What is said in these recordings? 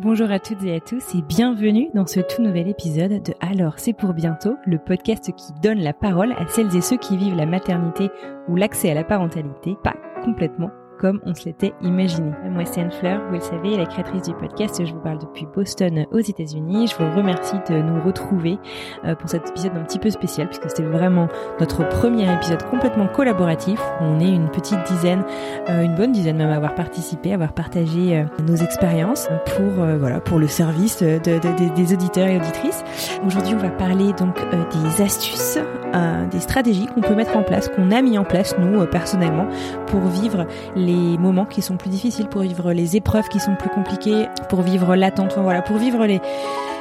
Bonjour à toutes et à tous et bienvenue dans ce tout nouvel épisode de Alors c'est pour bientôt, le podcast qui donne la parole à celles et ceux qui vivent la maternité ou l'accès à la parentalité, pas complètement comme on se l'était imaginé. Moi, c'est Anne Fleur, vous le savez, la créatrice du podcast. Je vous parle depuis Boston aux États-Unis. Je vous remercie de nous retrouver euh, pour cet épisode un petit peu spécial puisque c'était vraiment notre premier épisode complètement collaboratif. On est une petite dizaine, euh, une bonne dizaine même à avoir participé, à avoir partagé euh, nos expériences pour voilà pour le service de, de, des auditeurs et auditrices. Aujourd'hui, on va parler donc des astuces, des stratégies qu'on peut mettre en place, qu'on a mis en place nous personnellement pour vivre moments qui sont plus difficiles, pour vivre les épreuves qui sont plus compliquées, pour vivre l'attente, voilà, pour vivre les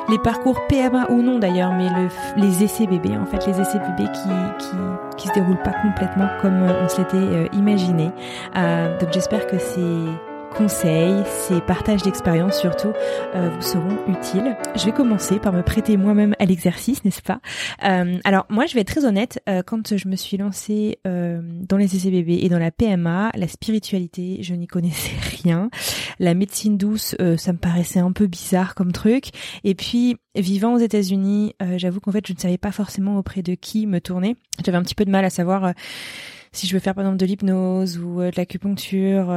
les parcours PMA ou non d'ailleurs, mais le, les essais bébés, en fait, les essais bébés qui, qui, se déroulent pas complètement comme on se l'était euh, imaginé. Euh, donc j'espère que c'est conseils, ces partages d'expériences surtout euh, vous seront utiles. Je vais commencer par me prêter moi-même à l'exercice, n'est-ce pas? Euh, Alors moi, je vais être très honnête. Euh, quand je me suis lancée dans les bébés et dans la PMA, la spiritualité, je n'y connaissais rien. La médecine douce, ça me paraissait un peu bizarre comme truc. Et puis vivant aux États-Unis, j'avoue qu'en fait, je ne savais pas forcément auprès de qui me tourner. J'avais un petit peu de mal à savoir si je veux faire par exemple de l'hypnose ou de l'acupuncture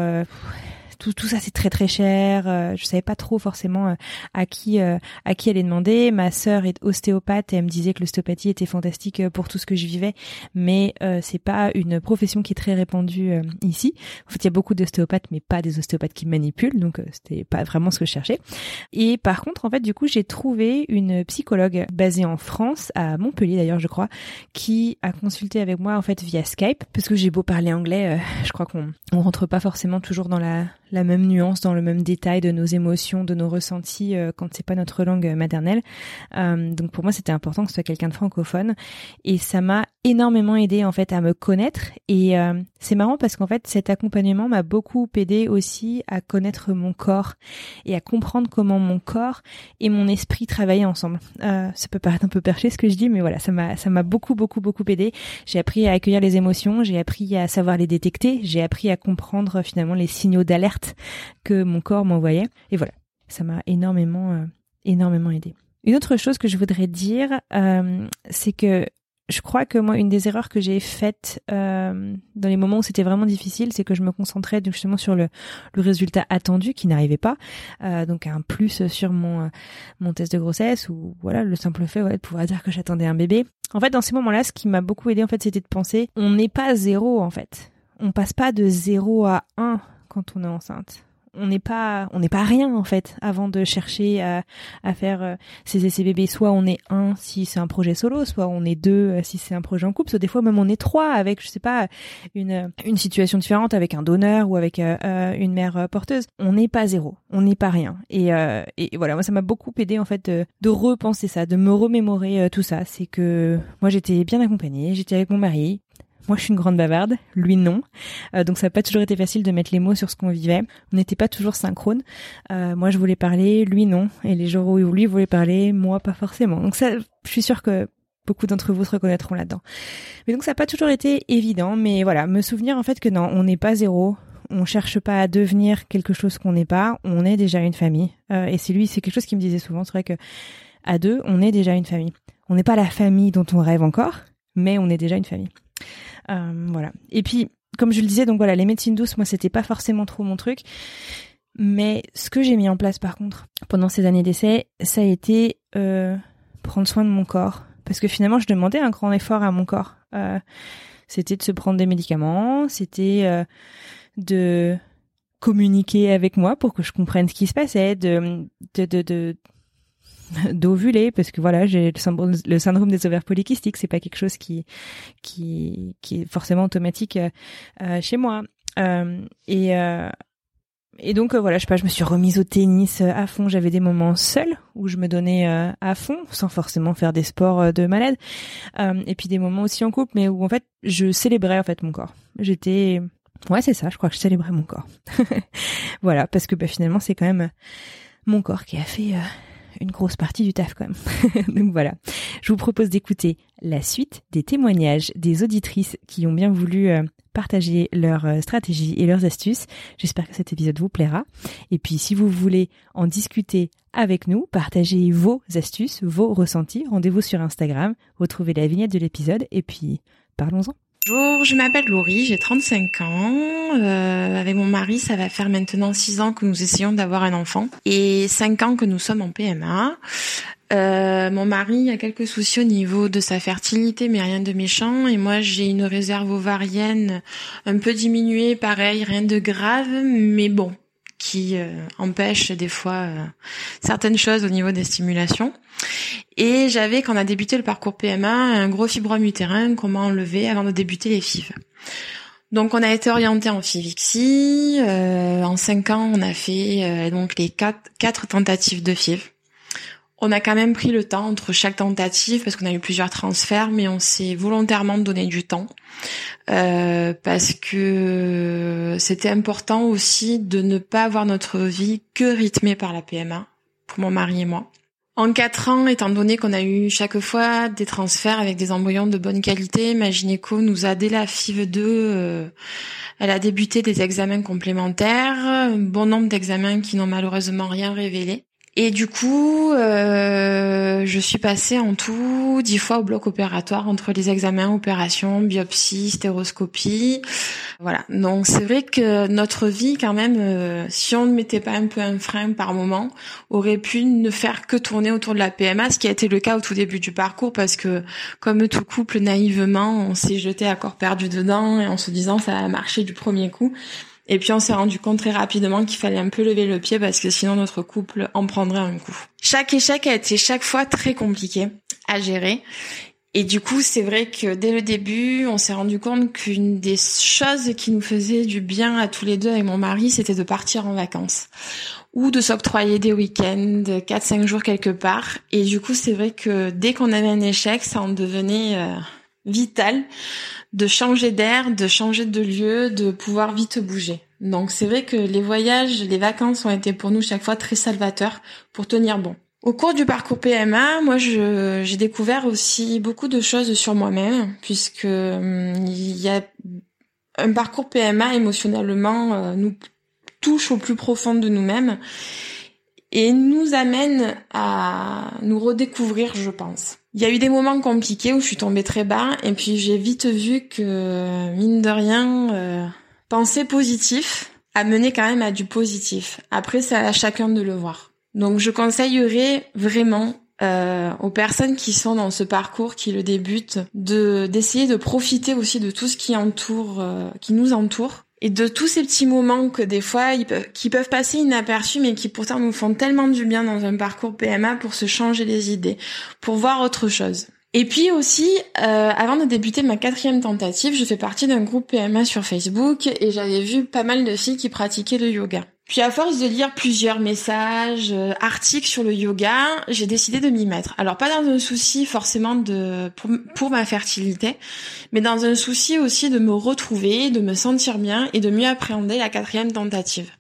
tout, tout ça c'est très très cher. Euh, je savais pas trop forcément euh, à qui euh, à qui aller demander. Ma sœur est ostéopathe et elle me disait que l'ostéopathie était fantastique pour tout ce que je vivais, mais c'est pas une profession qui est très répandue ici. En fait, il y a beaucoup d'ostéopathes, mais pas des ostéopathes qui manipulent, donc c'était pas vraiment ce que je cherchais. Et par contre, en fait, du coup, j'ai trouvé une psychologue basée en France, à Montpellier d'ailleurs, je crois, qui a consulté avec moi en fait via Skype, parce que j'ai beau parler anglais, je crois qu'on on rentre pas forcément toujours dans la la même nuance, dans le même détail de nos émotions, de nos ressentis euh, quand c'est pas notre langue maternelle. Euh, donc pour moi, c'était important que ce soit quelqu'un de francophone et ça m'a énormément aidé en fait à me connaître et euh, c'est marrant parce qu'en fait cet accompagnement m'a beaucoup aidé aussi à connaître mon corps et à comprendre comment mon corps et mon esprit travaillaient ensemble. Euh, ça peut paraître un peu perché ce que je dis mais voilà, ça m'a ça m'a beaucoup beaucoup beaucoup aidé. J'ai appris à accueillir les émotions, j'ai appris à savoir les détecter, j'ai appris à comprendre finalement les signaux d'alerte que mon corps m'envoyait et voilà, ça m'a énormément euh, énormément aidé. Une autre chose que je voudrais dire, c'est que je crois que moi, une des erreurs que j'ai faites euh, dans les moments où c'était vraiment difficile, c'est que je me concentrais justement sur le, résultat attendu qui n'arrivait pas, euh, donc un plus sur mon euh, test de grossesse ou voilà le simple fait de pouvoir dire que j'attendais un bébé. En fait, dans ces moments-là, ce qui m'a beaucoup aidé en fait, c'était de penser, on n'est pas zéro en fait, on passe pas de zéro à un quand on est enceinte. On n'est pas on n'est pas rien en fait avant de chercher à, faire euh, ces essais bébés. Soit on est un si c'est un projet solo soit on est deux euh, si c'est un projet en couple. Soit des fois même on est trois avec je sais pas une une situation différente avec un donneur ou avec euh, une mère porteuse. On n'est pas zéro. On n'est pas rien. Et, et voilà. Moi ça m'a beaucoup aidé en fait de repenser ça de me remémorer tout ça. C'est que moi j'étais bien accompagnée. J'étais avec mon mari moi, je suis une grande bavarde, lui non. Euh, donc, ça n'a pas toujours été facile de mettre les mots sur ce qu'on vivait. On n'était pas toujours synchrone. Euh, moi, je voulais parler, lui non. Et les jours où lui voulait parler, moi pas forcément. Donc, ça, je suis sûre que beaucoup d'entre vous se reconnaîtront là-dedans. Mais donc, ça n'a pas toujours été évident. Mais voilà, me souvenir en fait que non, on n'est pas zéro. On cherche pas à devenir quelque chose qu'on n'est pas. On est déjà une famille. Euh, et c'est lui, c'est quelque chose qui me disait souvent. C'est vrai que à deux, on est déjà une famille. On n'est pas la famille dont on rêve encore, mais on est déjà une famille. Euh, voilà. Et puis, comme je le disais, donc voilà, les médecines douces, moi, c'était pas forcément trop mon truc. Mais ce que j'ai mis en place, par contre, pendant ces années d'essai, ça a été euh, prendre soin de mon corps. Parce que finalement, je demandais un grand effort à mon corps. Euh, c'était de se prendre des médicaments, c'était de communiquer avec moi pour que je comprenne ce qui se passait, de, de, de, de d'ovuler parce que voilà j'ai le syndrome, des ovaires polykystiques c'est pas quelque chose qui qui qui est forcément automatique chez moi et et donc voilà, je sais pas, je me suis remise au tennis à fond. J'avais des moments seuls où je me donnais à fond, sans forcément faire des sports de malade. et puis des moments aussi en couple, mais où en fait je célébrais en fait mon corps. J'étais Ouais, c'est ça, je crois que je célébrais mon corps. voilà, parce que bah, finalement, c'est quand même mon corps qui a fait euh, une grosse partie du taf quand même. Donc voilà, je vous propose d'écouter la suite des témoignages des auditrices qui ont bien voulu euh, partager leurs euh, stratégies et leurs astuces. J'espère que cet épisode vous plaira. Et puis si vous voulez en discuter avec nous, partagez vos astuces, vos ressentis, rendez-vous sur Instagram, retrouvez la vignette de l'épisode et puis parlons-en. Bonjour, je m'appelle Laurie, j'ai 35 ans. Euh, avec mon mari, ça va faire maintenant 6 ans que nous essayons d'avoir un enfant et 5 ans que nous sommes en PMA. Euh, mon mari a quelques soucis au niveau de sa fertilité, mais rien de méchant. Et moi, j'ai une réserve ovarienne un peu diminuée, pareil, rien de grave, mais bon, qui euh, empêche des fois euh, certaines choses au niveau des stimulations. Et j'avais, quand on a débuté le parcours PMA, un gros fibrome utérin qu'on m'a enlevé avant de débuter les FIV. Donc on a été orienté en FIVXI. Euh, en cinq ans, on a fait donc les quatre, quatre tentatives de FIV. On a quand même pris le temps entre chaque tentative parce qu'on a eu plusieurs transferts, mais on s'est volontairement donné du temps euh, parce que c'était important aussi de ne pas avoir notre vie que rythmée par la PMA pour mon mari et moi. En quatre ans, étant donné qu'on a eu chaque fois des transferts avec des embryons de bonne qualité, ma gynéco nous a dès la FIV 2, euh, elle a débuté des examens complémentaires, bon nombre d'examens qui n'ont malheureusement rien révélé. Et du coup, euh, je suis passée en tout dix fois au bloc opératoire entre les examens, opérations, biopsie, stéroscopie. Voilà. Donc c'est vrai que notre vie, quand même, euh, si on ne mettait pas un peu un frein par moment, aurait pu ne faire que tourner autour de la PMA, ce qui a été le cas au tout début du parcours, parce que comme tout couple, naïvement, on s'est jeté à corps perdu dedans et en se disant ça a marché du premier coup. Et puis on s'est rendu compte très rapidement qu'il fallait un peu lever le pied parce que sinon notre couple en prendrait un coup. Chaque échec a été chaque fois très compliqué à gérer. Et du coup, c'est vrai que dès le début, on s'est rendu compte qu'une des choses qui nous faisait du bien à tous les deux avec mon mari, c'était de partir en vacances ou de s'octroyer des week-ends, 4-5 jours quelque part. Et du coup, c'est vrai que dès qu'on avait un échec, ça en devenait euh, vital de changer d'air, de changer de lieu, de pouvoir vite bouger. Donc c'est vrai que les voyages, les vacances ont été pour nous chaque fois très salvateurs pour tenir bon. Au cours du parcours PMA, moi j'ai découvert aussi beaucoup de choses sur moi-même puisque hum, il y a un parcours PMA émotionnellement euh, nous touche au plus profond de nous-mêmes et nous amène à nous redécouvrir, je pense. Il y a eu des moments compliqués où je suis tombée très bas et puis j'ai vite vu que mine de rien, euh, penser positif a mené quand même à du positif. Après, c'est à chacun de le voir. Donc je conseillerais vraiment euh, aux personnes qui sont dans ce parcours, qui le débutent, de d'essayer de profiter aussi de tout ce qui entoure, euh, qui nous entoure, et de tous ces petits moments que des fois ils peuvent, qui peuvent passer inaperçus mais qui pourtant nous font tellement du bien dans un parcours PMA pour se changer les idées, pour voir autre chose. Et puis aussi, euh, avant de débuter ma quatrième tentative, je fais partie d'un groupe PMA sur Facebook et j'avais vu pas mal de filles qui pratiquaient le yoga. Puis à force de lire plusieurs messages, euh, articles sur le yoga, j'ai décidé de m'y mettre. Alors pas dans un souci forcément de pour, ma fertilité, mais dans un souci aussi de me retrouver, de me sentir bien et de mieux appréhender la quatrième tentative.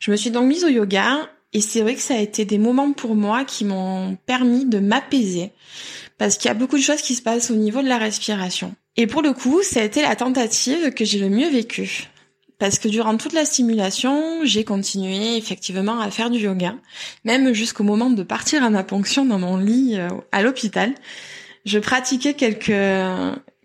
Je me suis donc mise au yoga et c'est vrai que ça a été des moments pour moi qui m'ont permis de m'apaiser parce qu'il y a beaucoup de choses qui se passent au niveau de la respiration. Et pour le coup, ça a été la tentative que j'ai le mieux vécue parce que durant toute la stimulation, j'ai continué effectivement à faire du yoga, même jusqu'au moment de partir à ma ponction dans mon lit euh, à l'hôpital. Je pratiquais quelques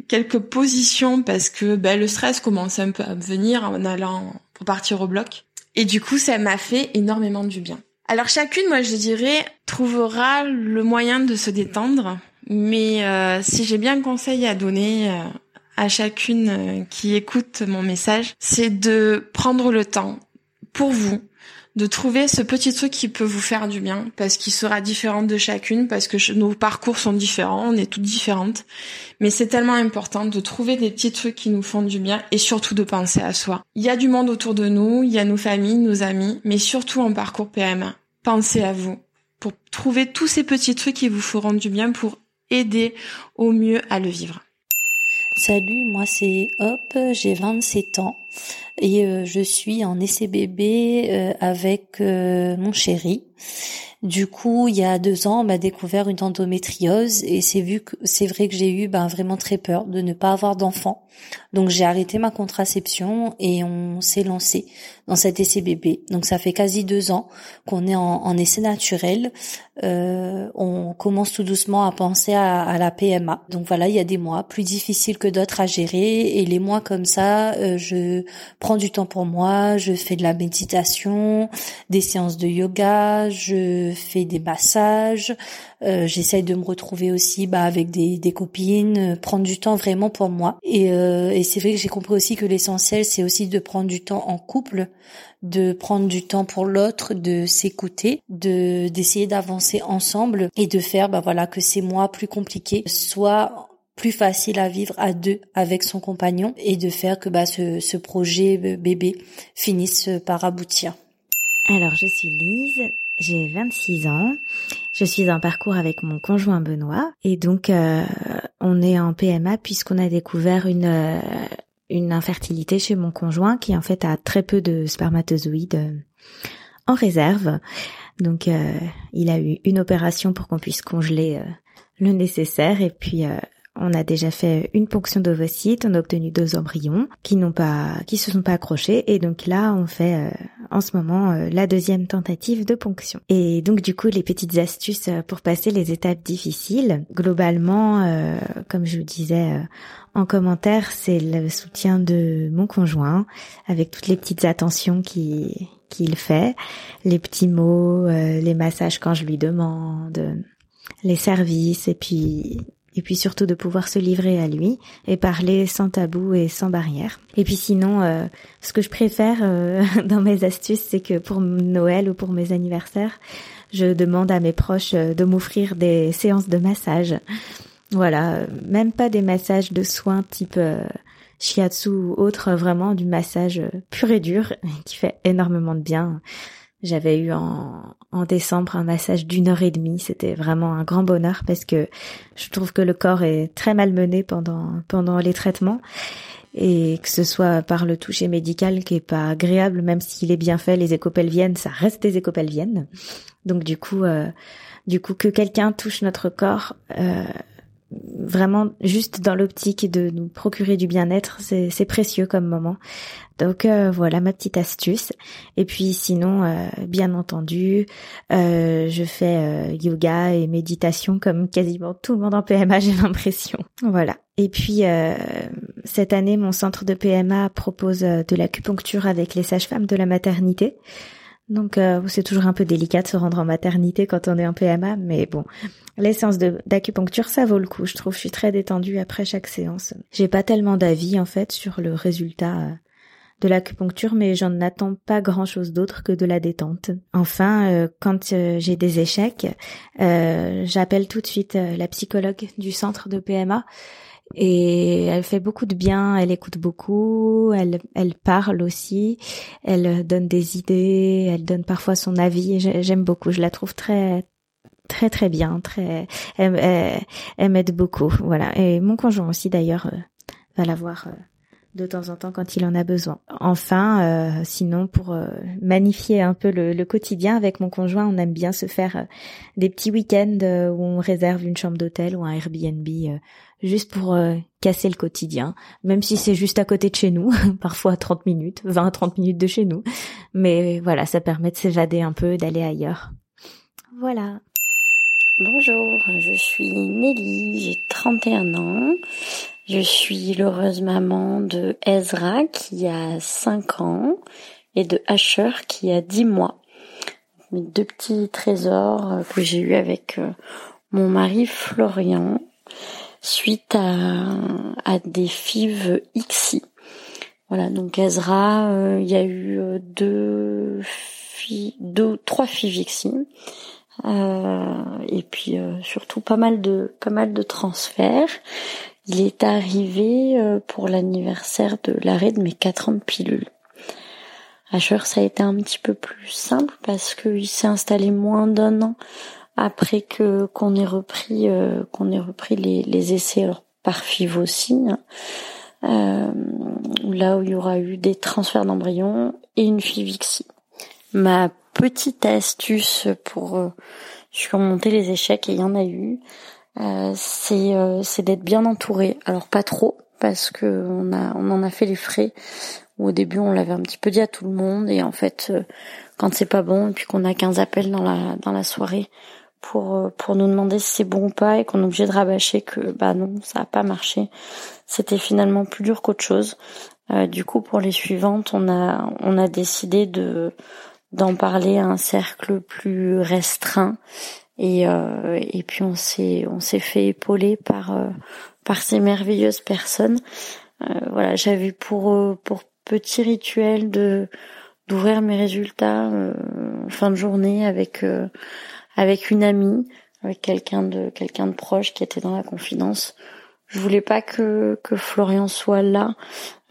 quelques positions parce que ben, le stress commençait un peu à venir en allant pour partir au bloc. Et du coup, ça m'a fait énormément du bien. Alors chacune, moi je dirais, trouvera le moyen de se détendre. Mais euh, si j'ai bien un conseil à donner euh, à chacune euh, qui écoute mon message, c'est de prendre le temps pour vous, de trouver ce petit truc qui peut vous faire du bien, parce qu'il sera différent de chacune, parce que nos parcours sont différents, on est toutes différentes. Mais c'est tellement important de trouver des petits trucs qui nous font du bien et surtout de penser à soi. Il y a du monde autour de nous, il y a nos familles, nos amis, mais surtout en parcours PMA. Pensez à vous pour trouver tous ces petits trucs qui vous feront du bien pour aider au mieux à le vivre. Salut, moi c'est Hop, j'ai 27 ans et euh, je suis en essai euh, avec euh, mon chéri. Du coup, il y a deux ans, on m'a découvert une endométriose et c'est vu que c'est vrai que j'ai eu ben, vraiment très peur de ne pas avoir d'enfant. Donc j'ai arrêté ma contraception et on s'est lancé dans cet essai bébé. Donc ça fait quasi deux ans qu'on est en, essai naturel. Euh, on commence tout doucement à penser à, la PMA. Donc voilà, il y a des mois plus difficiles que d'autres à gérer et les mois comme ça, euh, je prends du temps pour moi, je fais de la méditation, des séances de yoga, je fais des massages, euh, j'essaye de me retrouver aussi bah, avec des, des copines, euh, prendre du temps vraiment pour moi. Et, euh, et c'est vrai que j'ai compris aussi que l'essentiel, c'est aussi de prendre du temps en couple, de prendre du temps pour l'autre, de s'écouter, de d'essayer d'avancer ensemble et de faire bah voilà que ces mois plus compliqués soient plus faciles à vivre à deux avec son compagnon et de faire que bah ce, ce projet bébé finisse par aboutir. Alors je suis Lise, j'ai 26 ans. Je suis en parcours avec mon conjoint Benoît et donc euh, on est en PMA puisqu'on a découvert une euh, une infertilité chez mon conjoint qui en fait a très peu de spermatozoïdes euh, en réserve. Donc il a eu une opération pour qu'on puisse congeler le nécessaire et puis on a déjà fait une ponction d'ovocytes, on a obtenu deux embryons qui n'ont pas, qui se sont pas accrochés, et donc là on fait euh, en ce moment euh, la deuxième tentative de ponction. Et donc du coup les petites astuces euh, pour passer les étapes difficiles, globalement, comme je vous disais en commentaire, c'est le soutien de mon conjoint avec toutes les petites attentions qui qu'il fait, les petits mots, les massages quand je lui demande, les services et puis et puis surtout de pouvoir se livrer à lui et parler sans tabou et sans barrière. Et puis sinon, euh, ce que je préfère euh, dans mes astuces, c'est que pour Noël ou pour mes anniversaires, je demande à mes proches euh, de m'offrir des séances de massage. Voilà, même pas des massages de soins type shiatsu ou autre, vraiment du massage pur et dur qui fait énormément de bien. J'avais eu en, en décembre un massage d'une heure et demie. C'était vraiment un grand bonheur parce que je trouve que le corps est très malmené pendant pendant les traitements et que ce soit par le toucher médical qui est pas agréable, même s'il est bien fait, les écopelviennes, ça reste des écopelviennes. Donc du coup, euh, du coup que quelqu'un touche notre corps. Euh, vraiment juste dans l'optique de nous procurer du bien-être, c'est précieux comme moment. Donc euh, voilà ma petite astuce. Et puis sinon, euh, bien entendu, euh, je fais yoga et méditation comme quasiment tout le monde en PMA, j'ai l'impression. Voilà. Et puis cette année, mon centre de PMA propose de l'acupuncture avec les sages-femmes de la maternité. Donc c'est toujours un peu délicat de se rendre en maternité quand on est en PMA, mais bon, les séances d'acupuncture ça vaut le coup. Je trouve, je suis très détendue après chaque séance. J'ai pas tellement d'avis en fait sur le résultat de l'acupuncture, mais j'en attends pas grand-chose d'autre que de la détente. Enfin, euh, quand euh, j'ai des échecs, euh, j'appelle tout de suite la psychologue du centre de PMA et elle fait beaucoup de bien, elle écoute beaucoup, elle, elle parle aussi, elle donne des idées, elle donne parfois son avis. J'aime beaucoup, je la trouve très très très bien, très elle, elle m'aide beaucoup, voilà. Et mon conjoint aussi d'ailleurs va la voir de temps en temps quand il en a besoin. Enfin, euh, sinon pour euh, magnifier un peu le, quotidien avec mon conjoint, on aime bien se faire euh, des petits week-ends où on réserve une chambre d'hôtel ou un Airbnb juste pour casser le quotidien, même si c'est juste à côté de chez nous, parfois 30 minutes, 20 30 minutes de chez nous. Mais voilà, ça permet de s'évader un peu, d'aller ailleurs. Voilà. Bonjour, je suis Nelly, j'ai 31 ans. Je suis l'heureuse maman de Ezra qui a 5 ans et de Asher qui a 10 mois. Mes deux petits trésors euh, que j'ai eu avec euh, mon mari Florian suite à, à des fives XI. Voilà, donc Ezra, euh, il y a eu deux filles, deux, trois filles Vixi. et puis surtout pas mal de pas mal de transferts. Il est arrivé pour l'anniversaire de l'arrêt de mes quatre ans de pilule. Asher, ça a été un petit peu plus simple parce qu'il s'est installé moins d'un an après que qu'on ait repris euh, qu'on ait repris les, essais par FIV aussi hein. euh, là où il y aura eu des transferts d'embryons et une FIVixie. Ma petite astuce pour euh, surmonter les échecs et il y en a eu euh, c'est c'est d'être bien entouré. Alors pas trop parce que on a on en a fait les frais. Au début on l'avait un petit peu dit à tout le monde. Et en fait quand c'est pas bon et puis qu'on a 15 appels dans la dans la soirée pour euh, pour nous demander si c'est bon ou pas et qu'on est obligé de rabâcher que bah non ça a pas marché c'était finalement plus dur qu'autre chose. Euh, du coup pour les suivantes on a on a décidé de d'en parler à un cercle plus restreint et euh, et puis on s'est on s'est fait épauler par euh, par ces merveilleuses personnes voilà j'avais pour pour petit rituel de d'ouvrir mes résultats en fin de journée avec avec une amie, avec quelqu'un de quelqu'un de proche qui était dans la confidence. Je voulais pas que que Florian soit là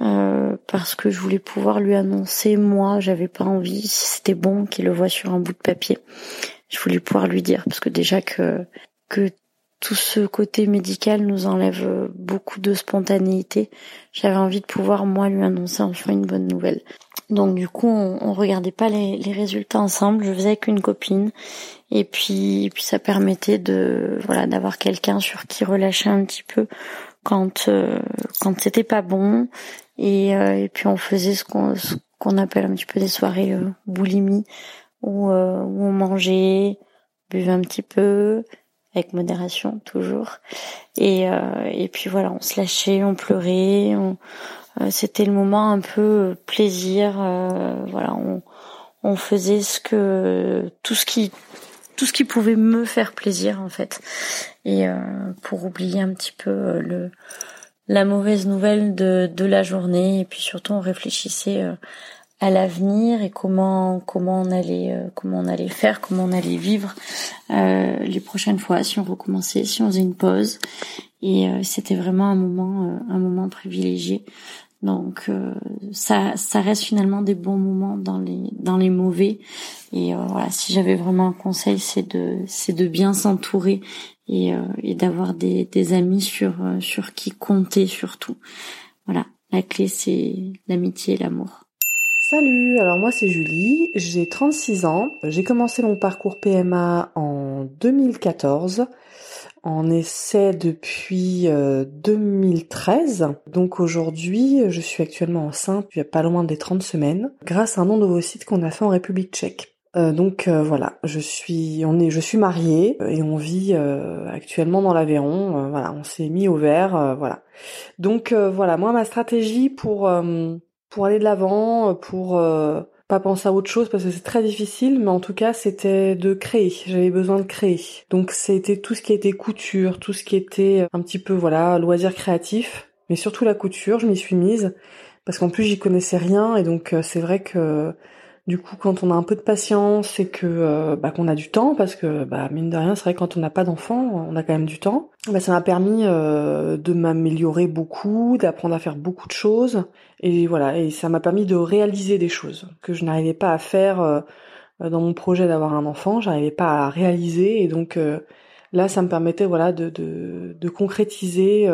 euh, parce que je voulais pouvoir lui annoncer moi. J'avais pas envie si c'était bon qu'il le voit sur un bout de papier. Je voulais pouvoir lui dire parce que déjà que que tout ce côté médical nous enlève beaucoup de spontanéité. J'avais envie de pouvoir moi lui annoncer enfin une bonne nouvelle. Donc du coup, on, on regardait pas les, les, résultats ensemble. Je faisais avec une copine, et puis, puis ça permettait de voilà d'avoir quelqu'un sur qui relâcher un petit peu quand euh, quand c'était pas bon. Et, euh, et puis on faisait ce qu'on qu'on appelle un petit peu des soirées euh, boulimie, où, où on mangeait, buvait un petit peu, avec modération toujours. Et, et puis voilà, on se lâchait, on pleurait, on, euh, c'était le moment un peu plaisir. Euh, voilà, on, on faisait ce que tout ce qui tout ce qui pouvait me faire plaisir en fait et euh, pour oublier un petit peu le la mauvaise nouvelle de de la journée et puis surtout on réfléchissait à l'avenir et comment comment on allait comment on allait faire comment on allait vivre euh, les prochaines fois si on recommençait si on faisait une pause et c'était vraiment un moment un moment privilégié donc euh, ça, ça reste finalement des bons moments dans les dans les mauvais. Et euh, voilà, si j'avais vraiment un conseil, c'est de c'est de bien s'entourer et, euh, et d'avoir des, des amis sur sur qui compter surtout. Voilà, la clé c'est l'amitié et l'amour. Salut, alors moi c'est Julie, j'ai 36 ans, j'ai commencé mon parcours PMA en 2014 en essai depuis 2013. Euh, Donc aujourd'hui, je suis actuellement enceinte, il y a pas loin des 30 semaines, grâce à un nom de sites qu'on a fait en République tchèque. Euh, donc euh, voilà, je suis, on est, je suis mariée et on vit actuellement dans l'Aveyron. voilà, on s'est mis au vert. voilà. Donc voilà, moi ma stratégie pour pour aller de l'avant, pour pas penser à autre chose parce que c'est très difficile, mais en tout cas c'était de créer. J'avais besoin de créer. Donc c'était tout ce qui était couture, tout ce qui était un petit peu voilà loisir créatif, mais surtout la couture. Je m'y suis mise parce qu'en plus j'y connaissais rien et donc euh, c'est vrai que du coup, quand on a un peu de patience et que euh, bah, qu'on a du temps, parce que bah, mine de rien, c'est vrai quand on n'a pas d'enfant, on a quand même du temps. Bah, ça m'a permis euh, de m'améliorer beaucoup, d'apprendre à faire beaucoup de choses, et voilà, et ça m'a permis de réaliser des choses que je n'arrivais pas à faire euh, dans mon projet d'avoir un enfant, j'arrivais pas à réaliser, et donc là, ça me permettait voilà de de, de concrétiser,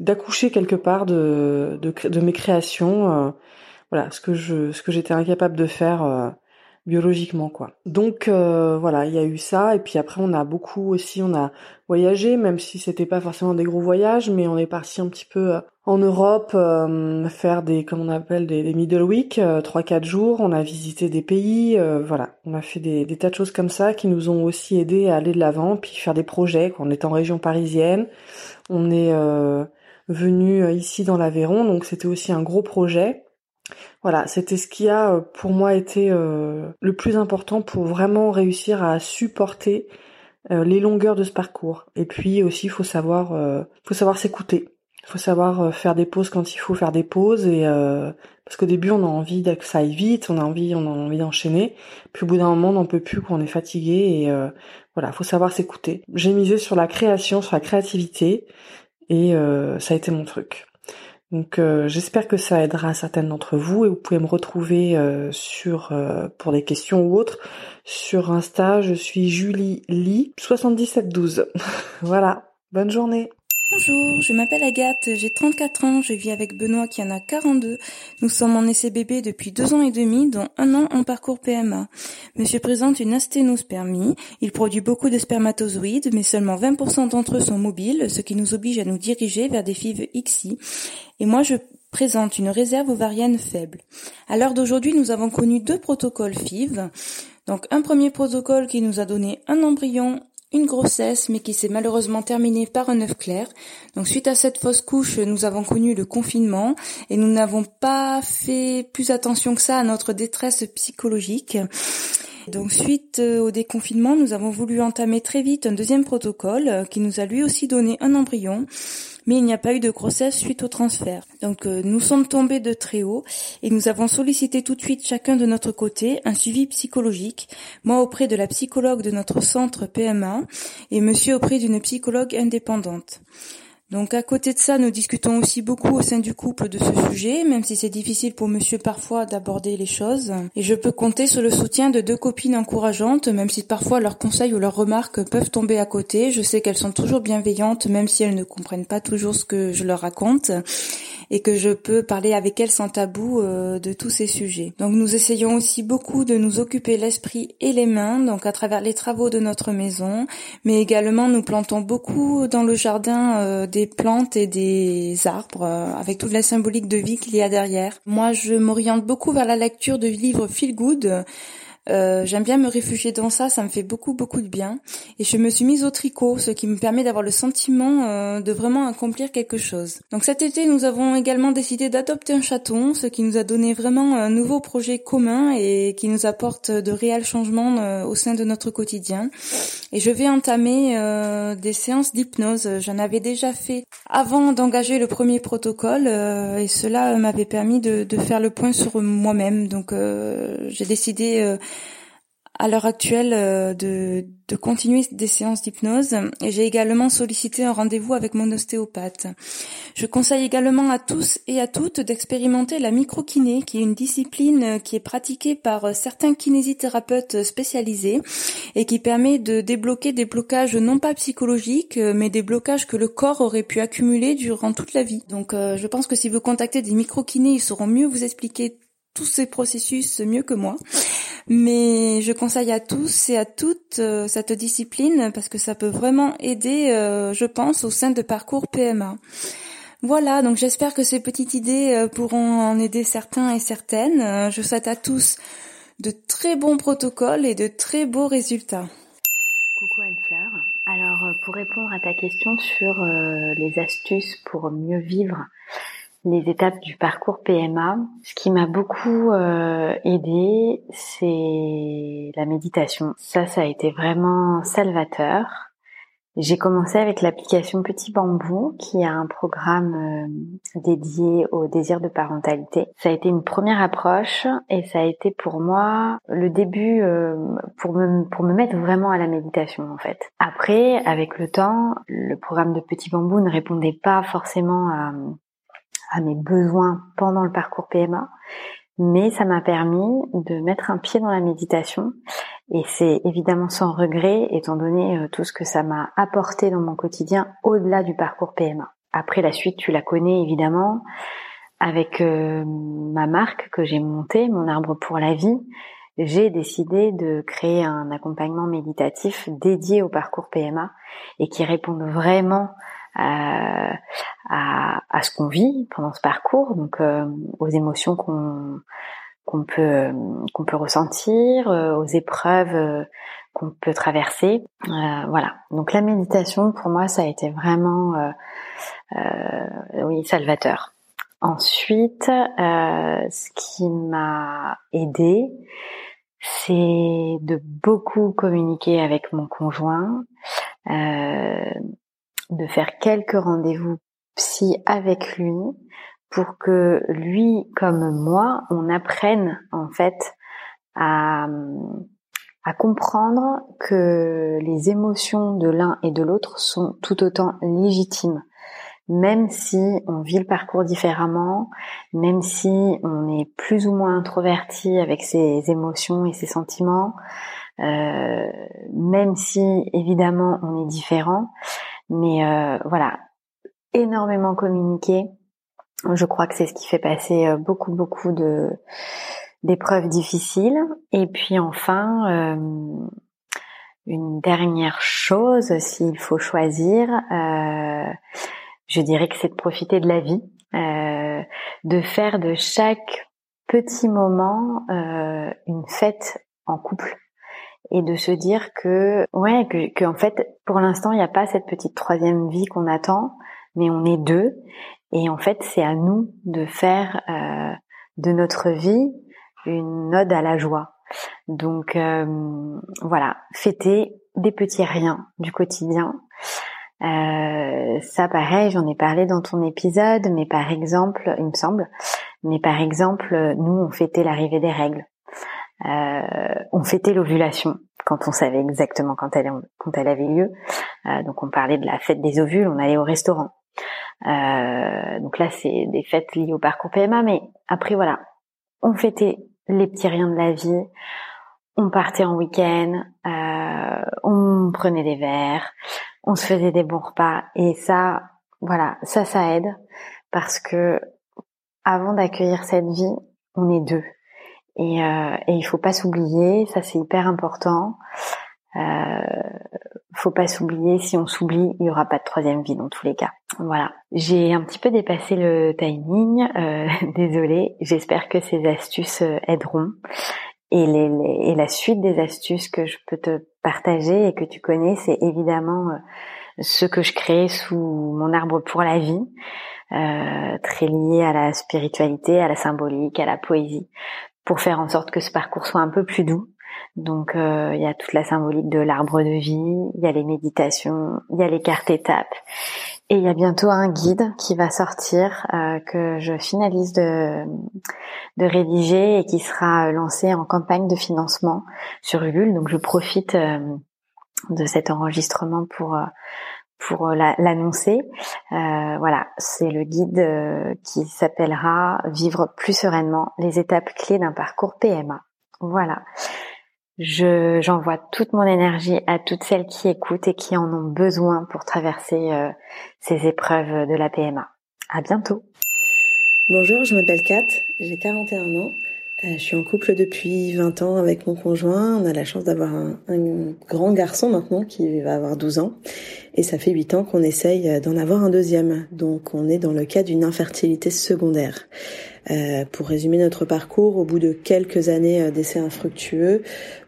d'accoucher quelque part de, de mes créations voilà ce que je ce que j'étais incapable de faire euh, biologiquement quoi. Donc euh, voilà, il y a eu ça et puis après on a beaucoup aussi on a voyagé même si c'était pas forcément des gros voyages mais on est parti un petit peu euh, en Europe faire des comme on appelle des, des middle week trois quatre jours, on a visité des pays voilà, on a fait des, des, tas de choses comme ça qui nous ont aussi aidé à aller de l'avant puis faire des projets quand on est en région parisienne. On est venu ici dans l'Aveyron. Donc c'était aussi un gros projet voilà, c'était ce qui a euh, pour moi été euh, le plus important pour vraiment réussir à supporter euh, les longueurs de ce parcours. Et puis aussi, il faut savoir, faut savoir s'écouter. Il faut savoir faire des pauses quand il faut faire des pauses et parce qu'au début on a envie que ça aille vite, on a envie, on a envie d'enchaîner. Puis au bout d'un moment on n'en peut plus, qu'on est fatigué et voilà, faut savoir s'écouter. J'ai misé sur la création, sur la créativité et ça a été mon truc. Donc euh, j'espère que ça aidera certaines d'entre vous et vous pouvez me retrouver euh, sur euh, pour des questions ou autres sur Insta, je suis Julie Lee 7712. voilà, bonne journée. Bonjour, je m'appelle Agathe, j'ai 34 ans, je vis avec Benoît qui en a 42. Nous sommes en essai depuis deux ans et demi, dont un an en parcours PMA. Monsieur présente une asténospermie, il produit beaucoup de spermatozoïdes, mais seulement 20% d'entre eux sont mobiles, ce qui nous oblige à nous diriger vers des FIV XI. Et moi, je présente une réserve ovarienne faible. À l'heure d'aujourd'hui, nous avons connu deux protocoles FIV. Donc un premier protocole qui nous a donné un embryon une grossesse, mais qui s'est malheureusement terminée par un œuf clair. Donc suite à cette fausse couche, nous avons connu le confinement et nous n'avons pas fait plus attention que ça à notre détresse psychologique. Donc suite euh, au déconfinement, nous avons voulu entamer très vite un deuxième protocole euh, qui nous a lui aussi donné un embryon mais il n'y a pas eu de grossesse suite au transfert. Donc euh, nous sommes tombés de très haut et nous avons sollicité tout de suite chacun de notre côté un suivi psychologique, moi auprès de la psychologue de notre centre PMA et monsieur auprès d'une psychologue indépendante. Donc à côté de ça, nous discutons aussi beaucoup au sein du couple de ce sujet, même si c'est difficile pour monsieur parfois d'aborder les choses. Et je peux compter sur le soutien de deux copines encourageantes, même si parfois leurs conseils ou leurs remarques peuvent tomber à côté. Je sais qu'elles sont toujours bienveillantes, même si elles ne comprennent pas toujours ce que je leur raconte et que je peux parler avec elles sans tabou euh, de tous ces sujets. Donc nous essayons aussi beaucoup de nous occuper l'esprit et les mains, donc à travers les travaux de notre maison, mais également nous plantons beaucoup dans le jardin euh, des plantes et des arbres euh, avec toute la symbolique de vie qu'il y a derrière. Moi, je m'oriente beaucoup vers la lecture de livres feel good euh, j'aime bien me réfugier dans ça, ça me fait beaucoup beaucoup de bien. Et je me suis mise au tricot, ce qui me permet d'avoir le sentiment euh, de vraiment accomplir quelque chose. Donc cet été, nous avons également décidé d'adopter un chaton, ce qui nous a donné vraiment un nouveau projet commun et qui nous apporte de réels changements euh, au sein de notre quotidien. Et je vais entamer des séances d'hypnose. J'en avais déjà fait avant d'engager le premier protocole et cela m'avait permis de, de, faire le point sur moi-même. Donc j'ai décidé à l'heure actuelle euh, de, de, continuer des séances d'hypnose et j'ai également sollicité un rendez-vous avec mon ostéopathe. Je conseille également à tous et à toutes d'expérimenter la microkiné qui est une discipline qui est pratiquée par certains kinésithérapeutes spécialisés et qui permet de débloquer des blocages non pas psychologiques mais des blocages que le corps aurait pu accumuler durant toute la vie. Donc euh, je pense que si vous contactez des microkinés, ils sauront mieux vous expliquer tous ces processus mieux que moi. Mais je conseille à tous et à toutes euh, cette discipline parce que ça peut vraiment aider, euh, je pense, au sein de parcours PMA. Voilà, donc j'espère que ces petites idées euh, pourront en aider certains et certaines. je souhaite à tous de très bons protocoles et de très beaux résultats. Coucou Anne-Fleur. Alors pour répondre à ta question sur les astuces pour mieux vivre les étapes du parcours PMA. Ce qui m'a beaucoup euh, aidé, c'est la méditation. Ça, ça a été vraiment salvateur. J'ai commencé avec l'application Petit Bambou, qui a un programme euh, dédié au désir de parentalité. Ça a été une première approche et ça a été pour moi le début euh, pour me pour me mettre vraiment à la méditation en fait. Après, avec le temps, le programme de Petit Bambou ne répondait pas forcément à à mes besoins pendant le parcours PMA, mais ça m'a permis de mettre un pied dans la méditation et c'est évidemment sans regret étant donné euh, tout ce que ça m'a apporté dans mon quotidien au-delà du parcours PMA. Après la suite, tu la connais évidemment avec euh, ma marque que j'ai montée, mon arbre pour la vie. J'ai décidé de créer un accompagnement méditatif dédié au parcours PMA et qui réponde vraiment à, à, ce qu'on vit pendant ce parcours, donc euh, aux émotions qu'on qu'on peut qu'on peut ressentir, euh, aux épreuves euh, qu'on peut traverser. voilà. Donc la méditation pour moi ça a été vraiment oui salvateur. Ensuite, ce qui m'a aidé, c'est de beaucoup communiquer avec mon conjoint, euh, de faire quelques rendez-vous psy avec lui pour que lui comme moi, on apprenne en fait à, à comprendre que les émotions de l'un et de l'autre sont tout autant légitimes. Même si on vit le parcours différemment, même si on est plus ou moins introverti avec ses émotions et ses sentiments, euh, même si évidemment on est différent, mais euh, voilà, énormément communiquer. Je crois que c'est ce qui fait passer euh, beaucoup beaucoup de d'épreuves difficiles. Et puis enfin, euh, une dernière chose, s'il faut choisir, euh, je dirais que c'est de profiter de la vie, de faire de chaque petit moment une fête en couple et de se dire que ouais que, que en fait pour l'instant il n'y a pas cette petite troisième vie qu'on attend mais on est deux et en fait c'est à nous de faire euh, de notre vie une ode à la joie. Donc euh, voilà, fêter des petits riens du quotidien. Euh, ça pareil, j'en ai parlé dans ton épisode, mais par exemple, il me semble, mais par exemple, nous on fêtait l'arrivée des règles. Euh, on fêtait l'ovulation quand on savait exactement quand elle, quand elle avait lieu. Euh, donc on parlait de la fête des ovules, on allait au restaurant. Euh, donc là c'est des fêtes liées au parcours PMA, mais après voilà, on fêtait les petits riens de la vie. On partait en week-end, euh, on prenait des verres, on se faisait des bons repas et ça, voilà, ça, ça aide parce que avant d'accueillir cette vie, on est deux et, euh, et il faut pas s'oublier, ça c'est hyper important. Euh, faut pas s'oublier, si on s'oublie, il y aura pas de troisième vie dans tous les cas. Voilà. J'ai un petit peu dépassé le timing, euh, désolée. J'espère que ces astuces euh, aideront. Et, les, et, la suite des astuces que je peux te partager et que tu connais, c'est évidemment euh, ce que je crée sous mon arbre pour la vie, euh, très lié à la spiritualité, à la symbolique, à la poésie, pour faire en sorte que ce parcours soit un peu plus doux, donc euh, il y a toute la symbolique de l'arbre de vie, il y a les méditations, il y a les cartes étapes. Et il y a bientôt un guide qui va sortir euh, que je finalise de, de rédiger et qui sera lancé en campagne de financement sur Ulule. Donc je profite euh, de cet enregistrement pour pour l'annoncer. voilà, c'est le guide qui s'appellera Vivre plus sereinement les étapes clés d'un parcours PMA. Voilà. Je, j'envoie toute mon énergie à toutes celles qui écoutent et qui en ont besoin pour traverser euh, ces épreuves de la PMA. À bientôt. Bonjour, je m'appelle Kat, j'ai 41 ans. Euh, je suis en couple depuis 20 ans avec mon conjoint. On a la chance d'avoir un, grand garçon maintenant qui va avoir 12 ans. Et ça fait 8 ans qu'on essaye d'en avoir un deuxième. Donc on est dans le cas d'une infertilité secondaire. Euh, pour résumer notre parcours, au bout de quelques années euh, d'essais infructueux,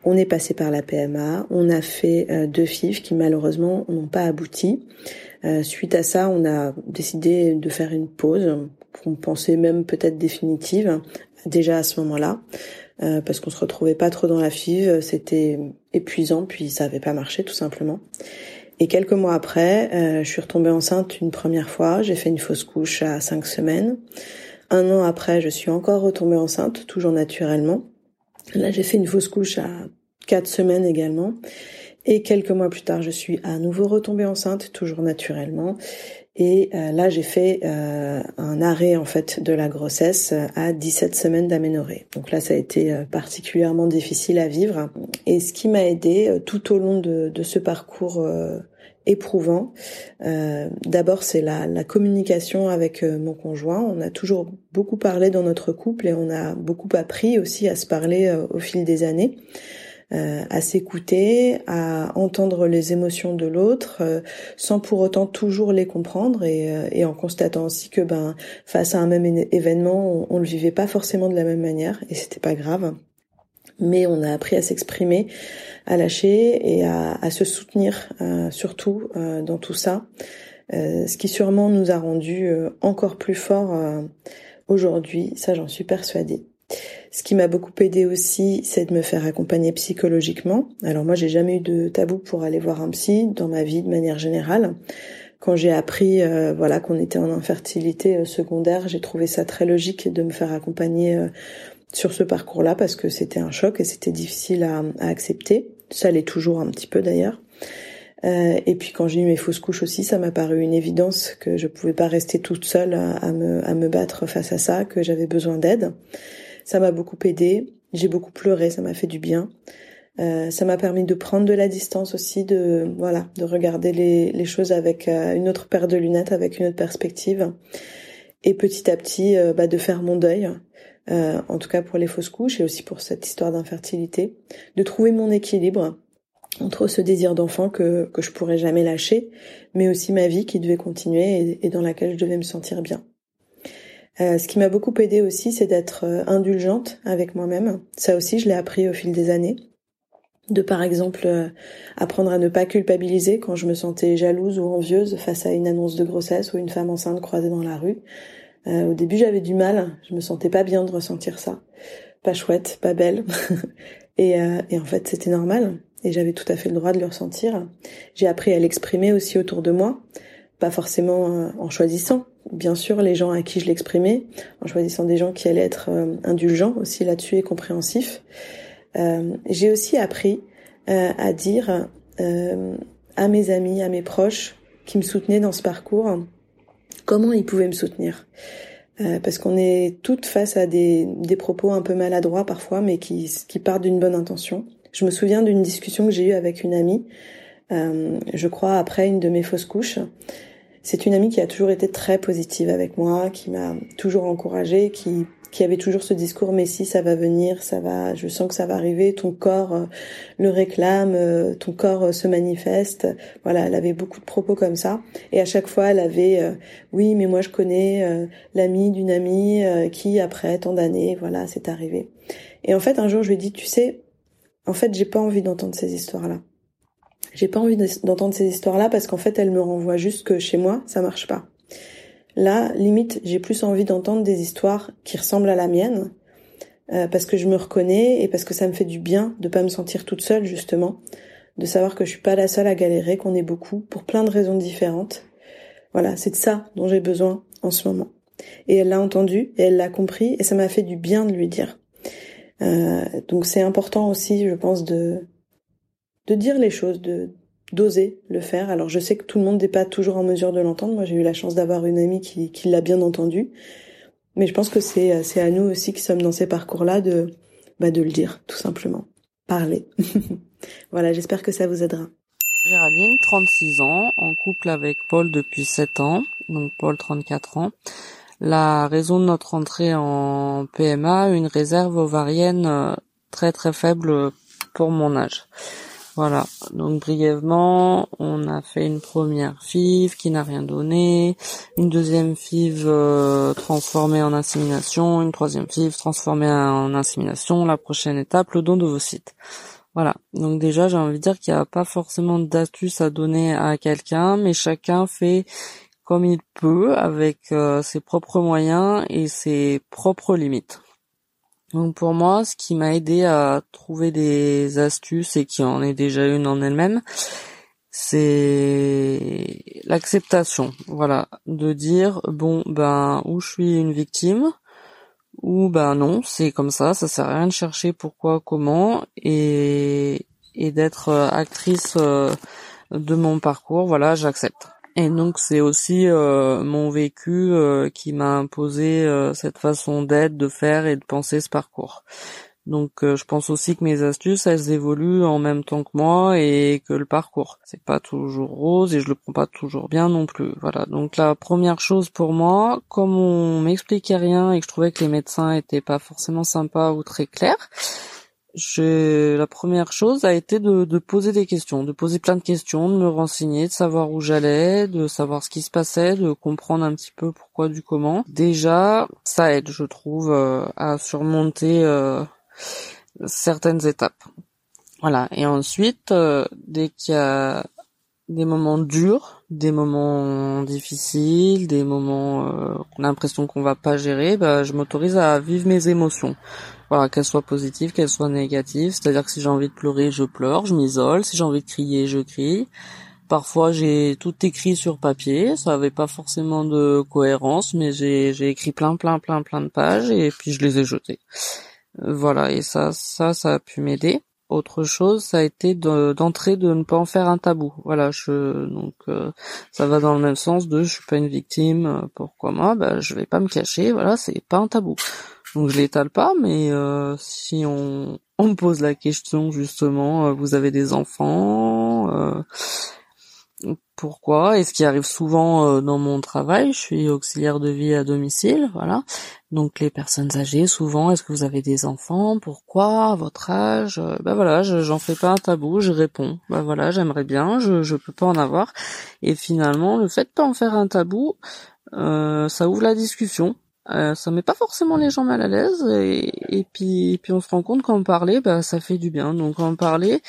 on est passé par la PMA, on a fait euh, deux FIV qui malheureusement n'ont pas abouti. suite à ça, on a décidé de faire une pause, qu'on pensait même peut-être définitive, déjà à ce moment-là, parce qu'on se retrouvait pas trop dans la FIV, c'était épuisant, puis ça avait pas marché tout simplement. Et quelques mois après, je suis retombée enceinte une première fois, j'ai fait une fausse couche à cinq semaines. Un an après, je suis encore retombée enceinte, toujours naturellement. Là, j'ai fait une fausse couche à quatre semaines également. Et quelques mois plus tard, je suis à nouveau retombée enceinte, toujours naturellement. Et euh, là, j'ai fait euh, un arrêt en fait de la grossesse à 17 semaines d'aménorrhée. Donc là, ça a été euh, particulièrement difficile à vivre. Et ce qui m'a aidé tout au long de, de ce parcours éprouvant. Euh, D'abord, c'est la, la, communication avec euh, mon conjoint. On a toujours beaucoup parlé dans notre couple et on a beaucoup appris aussi à se parler euh, au fil des années. Euh, à s'écouter, à entendre les émotions de l'autre, sans pour autant toujours les comprendre et, et, en constatant aussi que ben face à un même événement, on, on le vivait pas forcément de la même manière et c'était pas grave mais on a appris à s'exprimer, à lâcher et à, se soutenir euh, surtout euh, dans tout ça, euh, ce qui sûrement nous a rendu encore plus forts aujourd'hui, ça j'en suis persuadée. Ce qui m'a beaucoup aidé aussi, c'est de me faire accompagner psychologiquement. Alors moi, j'ai jamais eu de tabou pour aller voir un psy dans ma vie de manière générale. quand j'ai appris euh, voilà qu'on était en infertilité euh, secondaire, j'ai trouvé ça très logique de me faire accompagner euh, sur ce parcours-là parce que c'était un choc et c'était difficile à, accepter. Ça l'est toujours un petit peu d'ailleurs. et puis quand j'ai eu mes fausses couches aussi, ça m'a paru une évidence que je pouvais pas rester toute seule à me battre face à ça, que j'avais besoin d'aide. Ça m'a beaucoup aidé. J'ai beaucoup pleuré, ça m'a fait du bien. Euh, ça m'a permis de prendre de la distance aussi, de voilà, de regarder les, choses avec euh, une autre paire de lunettes, avec une autre perspective, et petit à petit, euh, bah, de faire mon deuil, en tout cas pour les fausses couches et aussi pour cette histoire d'infertilité, de trouver mon équilibre entre ce désir d'enfant que que je pourrais jamais lâcher, mais aussi ma vie qui devait continuer et dans laquelle je devais me sentir bien. Ce qui m'a beaucoup aidé aussi, c'est d'être indulgente avec moi-même. Ça aussi, je l'ai appris au fil des années de par exemple euh, apprendre à ne pas culpabiliser quand je me sentais jalouse ou envieuse face à une annonce de grossesse ou une femme enceinte croisée dans la rue. Euh, au début j'avais du mal, je me sentais pas bien de ressentir ça, pas chouette, pas belle, et, euh, et en fait c'était normal et j'avais tout à fait le droit de le ressentir. J'ai appris à l'exprimer aussi autour de moi, pas forcément en choisissant, bien sûr les gens à qui je l'exprimais, en choisissant des gens qui allaient être indulgents aussi là-dessus et compréhensifs. Euh, j'ai aussi appris euh, à dire euh, à mes amis, à mes proches qui me soutenaient dans ce parcours, comment ils pouvaient me soutenir. parce qu'on est toutes face à des, propos un peu maladroits parfois, mais qui partent d'une bonne intention. Je me souviens d'une discussion que j'ai eue avec une amie, je crois après une de mes fausses couches. C'est une amie qui a toujours été très positive avec moi, qui m'a toujours encouragée, qui qui avait toujours ce discours mais si ça va venir, ça va, je sens que ça va arriver, ton corps euh, le réclame, euh, ton corps euh, se manifeste. Voilà, elle avait beaucoup de propos comme ça et à chaque fois elle avait oui, mais moi je connais l'ami d'une amie qui après tant d'années, voilà, c'est arrivé. Et en fait, un jour je lui ai dit tu sais, en fait, j'ai pas envie d'entendre ces histoires-là. J'ai pas envie d'entendre ces histoires-là parce qu'en fait, elles me renvoient juste que chez moi, ça marche pas. Là, limite, j'ai plus envie d'entendre des histoires qui ressemblent à la mienne, euh, parce que je me reconnais et parce que ça me fait du bien de pas me sentir toute seule justement, de savoir que je suis pas la seule à galérer, qu'on est beaucoup pour plein de raisons différentes. Voilà, c'est de ça dont j'ai besoin en ce moment. Et elle l'a entendu et elle l'a compris et ça m'a fait du bien de lui dire. Euh, donc c'est important aussi, je pense, de de dire les choses, de d'oser le faire. Alors je sais que tout le monde n'est pas toujours en mesure de l'entendre. Moi j'ai eu la chance d'avoir une amie qui, qui l'a bien entendu. Mais je pense que c'est c'est à nous aussi qui sommes dans ces parcours-là de bah de le dire tout simplement. Parler. voilà, j'espère que ça vous aidera. Géraldine, 36 ans, en couple avec Paul depuis 7 ans, donc Paul 34 ans. La raison de notre entrée en PMA, une réserve ovarienne euh, très très faible pour mon âge. Voilà, donc brièvement, on a fait une première FIV qui n'a rien donné, une deuxième FIV euh, transformée en insémination, une troisième FIV transformée en insémination, la prochaine étape, le don d'ovocytes. Voilà, donc déjà j'ai envie de dire qu'il n'y a pas forcément d'astuce à donner à quelqu'un, mais chacun fait comme il peut avec euh, ses propres moyens et ses propres limites. Donc pour moi, ce qui m'a aidé à trouver des astuces et qui en est déjà une en elle-même, c'est l'acceptation. Voilà, de dire bon ben où je suis une victime ou ben non, c'est comme ça, ça sert à rien de chercher pourquoi, comment et et d'être actrice euh, de mon parcours. Voilà, j'accepte. Et donc c'est aussi euh, mon vécu euh, qui m'a imposé euh, cette façon d'être, de faire et de penser ce parcours. Donc je pense aussi que mes astuces elles évoluent en même temps que moi et que le parcours. C'est pas toujours rose et je le prends pas toujours bien non plus. Voilà. Donc la première chose pour moi, comme on m'expliquait rien et que je trouvais que les médecins étaient pas forcément sympas ou très clairs, la première chose a été de, de, poser des questions, de poser plein de questions, de me renseigner, de savoir où j'allais, de savoir ce qui se passait, de comprendre un petit peu pourquoi du comment. Déjà, ça aide, je trouve, euh, à surmonter euh, certaines étapes. Voilà. Et ensuite, euh, dès qu'il y a des moments durs, des moments difficiles, des moments euh, on a l'impression qu'on va pas gérer, bah, je m'autorise à vivre mes émotions. Voilà, qu'elles soient positives, qu'elles soient négatives. C'est-à-dire que si j'ai envie de pleurer, je pleure, je m'isole. Si j'ai envie de crier, je crie. parfois j'ai tout écrit sur papier, ça avait pas forcément de cohérence, mais j'ai écrit plein plein plein plein de pages et puis je les ai jetées. Voilà et ça ça ça a pu m'aider. Autre chose, ça a été d'entrer de, ne pas en faire un tabou. Voilà, je donc euh, ça va dans le même sens de je suis pas une victime. Euh, pourquoi moi? Bah je vais pas me cacher. Voilà, c'est pas un tabou. Donc je l'étale pas, mais euh, si on, me pose la question justement, vous avez des enfants pourquoi? Et ce qui arrive souvent euh, dans mon travail, je suis auxiliaire de vie à domicile, voilà. Donc les personnes âgées, souvent, est-ce que vous avez des enfants? Pourquoi? Votre âge? Ben voilà, j'en fais pas un tabou, je réponds. Ben voilà, j'aimerais bien, je je peux pas en avoir. Et finalement, le fait de pas en faire un tabou, euh, ça ouvre la discussion. Euh, ça met pas forcément les gens mal à l'aise et, et puis on se rend compte qu'en parler, bah ça fait du bien. Donc en parler,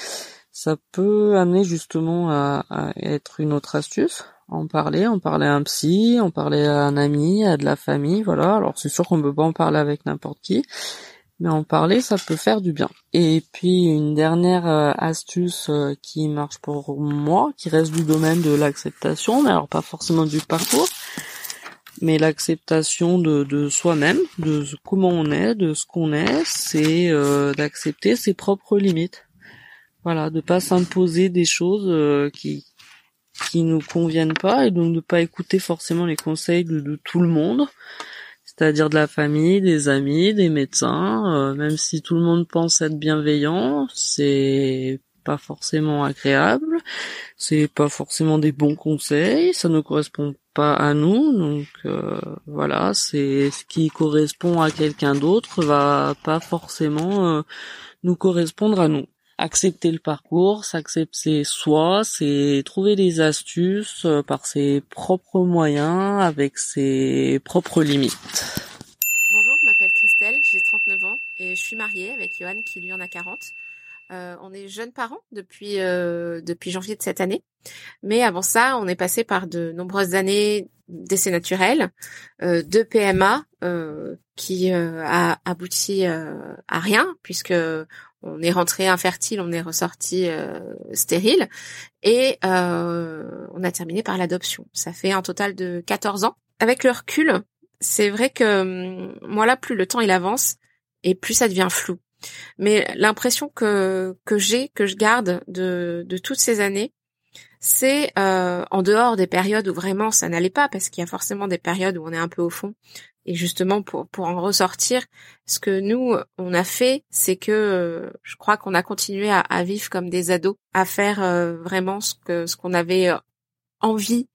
ça peut amener justement à, être une autre astuce, en parler, en parler à un psy, en parler à un ami, à de la famille, voilà. Alors c'est sûr qu'on peut pas en parler avec n'importe qui, mais en parler, ça peut faire du bien. Et puis une dernière euh, astuce euh, qui marche pour moi, qui reste du domaine de l'acceptation, mais alors pas forcément du parcours, mais l'acceptation de, soi-même, de comment on est, de ce qu'on est, c'est euh, d'accepter ses propres limites. Voilà, de pas s'imposer des choses euh, qui qui nous conviennent pas et donc de pas écouter forcément les conseils de, tout le monde, c'est-à-dire de la famille, des amis, des médecins, euh, même si tout le monde pense être bienveillant, c'est pas forcément agréable, c'est pas forcément des bons conseils, ça ne correspond pas à nous, donc euh, voilà, c'est ce qui correspond à quelqu'un d'autre va pas forcément nous correspondre à nous. Accepter le parcours, s'accepter soi, c'est trouver des astuces euh, par ses propres moyens, avec ses propres limites. Bonjour, je m'appelle Christelle, j'ai 39 ans et je suis mariée avec Johan qui lui en a 40. Euh, on est jeunes parents depuis euh, depuis janvier de cette année, mais avant ça, on est passé par de nombreuses années d'essais naturels, euh, de PMA qui a abouti à rien puisque on est rentré infertile, on est ressorti stérile et on a terminé par l'adoption. Ça fait un total de 14 ans. Avec le recul, c'est vrai que hum, moi là, plus le temps il avance et plus ça devient flou. Mais l'impression que que j'ai, que je garde de de toutes ces années, c'est euh, en dehors des périodes où vraiment ça n'allait pas, parce qu'il y a forcément des périodes où on est un peu au fond. Et justement pour pour en ressortir, ce que nous on a fait, c'est que euh, je crois qu'on a continué à, vivre comme des ados, à faire euh, vraiment ce que ce qu'on avait envie.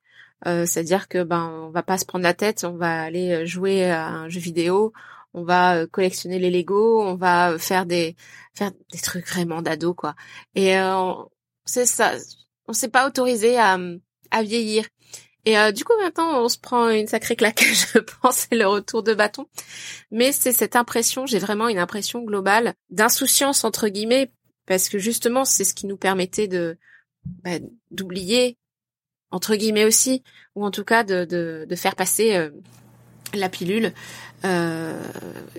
C'est-à-dire que ben on va pas se prendre la tête, on va aller jouer à un jeu vidéo, on va euh, collectionner les Lego, on va euh, faire des faire des trucs vraiment d'ado quoi. Et euh, c'est ça, on s'est pas autorisé à à vieillir. Et du coup maintenant on se prend une sacrée claque, je pense, c'est le retour de bâton. Mais c'est cette impression, j'ai vraiment une impression globale d'insouciance entre guillemets, parce que justement c'est ce qui nous permettait de bah, d'oublier entre guillemets aussi, ou en tout cas de de, de faire passer la pilule euh,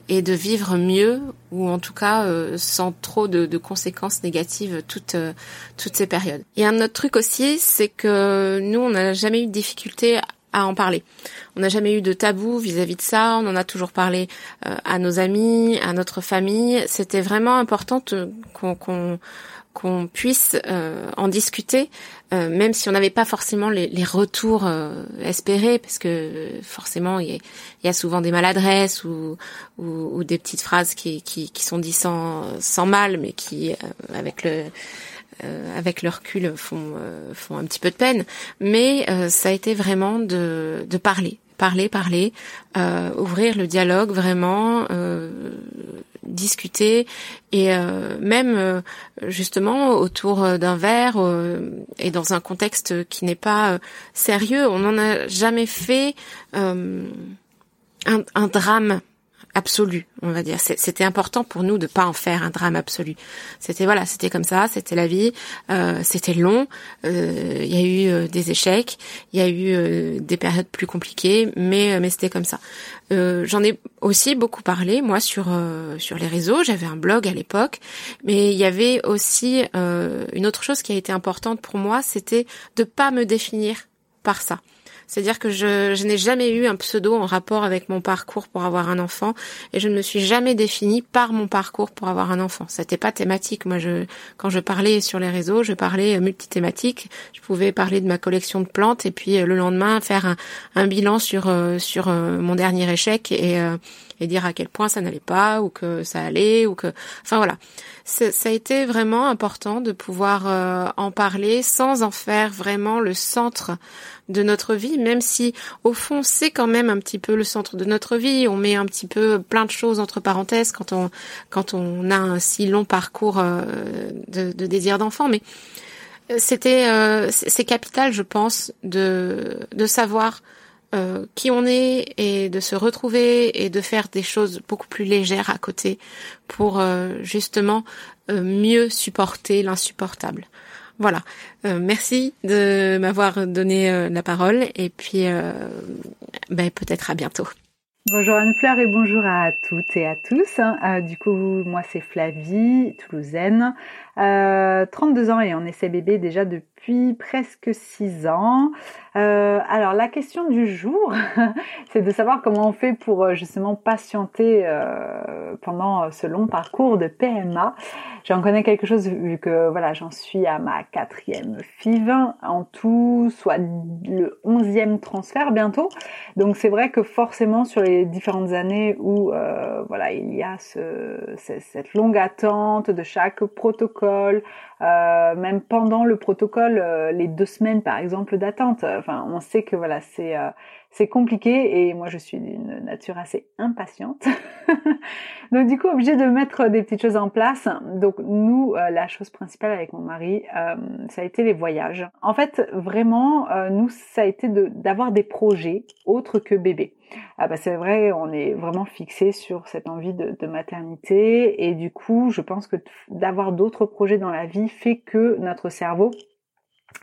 et de vivre mieux ou en tout cas euh, sans trop de, de, conséquences négatives toutes euh, toutes ces périodes. Et un autre truc aussi, c'est que nous on n'a jamais eu de difficulté à en parler. On n'a jamais eu de tabou vis-à-vis de ça. On en a toujours parlé euh, à nos amis, à notre famille. C'était vraiment important qu'on qu'on puisse euh, en discuter, euh, même si on n'avait pas forcément les, les retours euh, espérés, parce que forcément il y, a, souvent des maladresses ou, ou, ou des petites phrases qui, qui, qui, sont dites sans, sans mal, mais qui avec le avec le recul font font un petit peu de peine. Mais ça a été vraiment de, de parler, parler, parler, euh, ouvrir le dialogue vraiment, euh, discuter et euh, même justement autour d'un verre et dans un contexte qui n'est pas sérieux. On n'en a jamais fait un, drame absolu, on va dire. C'était important pour nous de pas en faire un drame absolu. C'était voilà, c'était comme ça, c'était la vie, euh, c'était long. Euh, il y a eu euh, des échecs, il y a eu des périodes plus compliquées, mais mais c'était comme ça. J'en ai aussi beaucoup parlé moi sur sur les réseaux. J'avais un blog à l'époque, mais il y avait aussi une autre chose qui a été importante pour moi, c'était de pas me définir par ça. C'est-à-dire que je, je n'ai jamais eu un pseudo en rapport avec mon parcours pour avoir un enfant et je ne me suis jamais définie par mon parcours pour avoir un enfant. C'était pas thématique. Moi, je, quand je parlais sur les réseaux, je parlais multithématique. Je pouvais parler de ma collection de plantes et puis euh, le lendemain faire un, un bilan sur euh, sur euh, mon dernier échec et et dire à quel point ça n'allait pas ou que ça allait ou que enfin voilà ça a été vraiment important de pouvoir en parler sans en faire vraiment le centre de notre vie, même si au fond c'est quand même un petit peu le centre de notre vie. On met un petit peu plein de choses entre parenthèses quand on quand on a un si long parcours euh, de, de désir d'enfant, mais euh, c'était euh, c'est capital, je pense, de de savoir qui on est et de se retrouver et de faire des choses beaucoup plus légères à côté pour justement mieux supporter l'insupportable. Voilà. Euh, merci de m'avoir donné euh, la parole et puis euh, ben, peut-être à bientôt. Bonjour Anne-Fleur et bonjour à toutes et à tous. Hein. du coup, moi c'est Flavie, toulousaine, 32 ans et en essai bébé déjà depuis presque 6 ans. Euh, alors la question du jour, c'est de savoir comment on fait pour euh, justement patienter euh, pendant ce long parcours de PMA. J'en connais quelque chose vu que voilà, j'en suis à ma quatrième FIV en tout, soit le onzième transfert bientôt. Donc c'est vrai que forcément sur les différentes années où voilà il y a ce, cette longue attente de chaque protocole, euh, même pendant le protocole, euh, les deux semaines par exemple d'attente. Enfin, on sait que voilà, c'est euh, c'est compliqué et moi je suis d'une nature assez impatiente. Donc du coup obligée de mettre des petites choses en place. Donc nous la chose principale avec mon mari ça a été les voyages. En fait vraiment nous ça a été d'avoir des projets autres que bébé. Ah bah c'est vrai, on est vraiment fixé sur cette envie de, maternité et du coup, je pense que d'avoir d'autres projets dans la vie fait que notre cerveau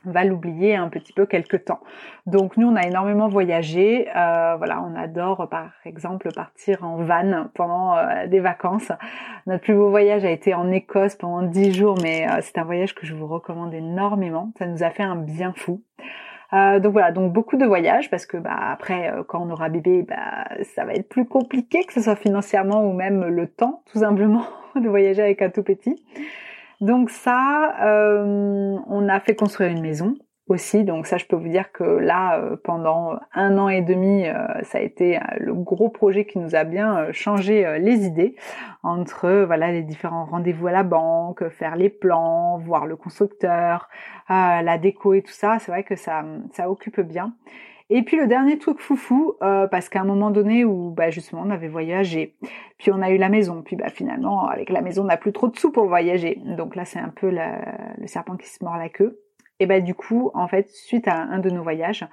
va l'oublier un petit peu quelque temps. Donc nous on a énormément voyagé, euh, voilà on adore par exemple partir en van pendant euh, des vacances. Notre plus beau voyage a été en Écosse pendant dix jours, mais euh, c'est un voyage que je vous recommande énormément. Ça nous a fait un bien fou. Euh, donc voilà, donc beaucoup de voyages parce que bah après euh, quand on aura bébé, bah ça va être plus compliqué que ce soit financièrement ou même le temps tout simplement de voyager avec un tout petit. Donc ça, euh, on a fait construire une maison aussi. Donc ça, je peux vous dire que là, euh, pendant un an et demi, euh, ça a été euh, le gros projet qui nous a bien changé les idées entre voilà les différents rendez-vous à la banque, faire les plans, voir le constructeur, la déco et tout ça. C'est vrai que ça ça occupe bien. Et puis le dernier truc foufou, parce qu'à un moment donné où bah, justement on avait voyagé, puis on a eu la maison, puis bah finalement avec la maison on n'a plus trop de sous pour voyager. Donc là c'est un peu le serpent qui se mord la queue. Et ben du coup, en fait, suite à un de nos voyages,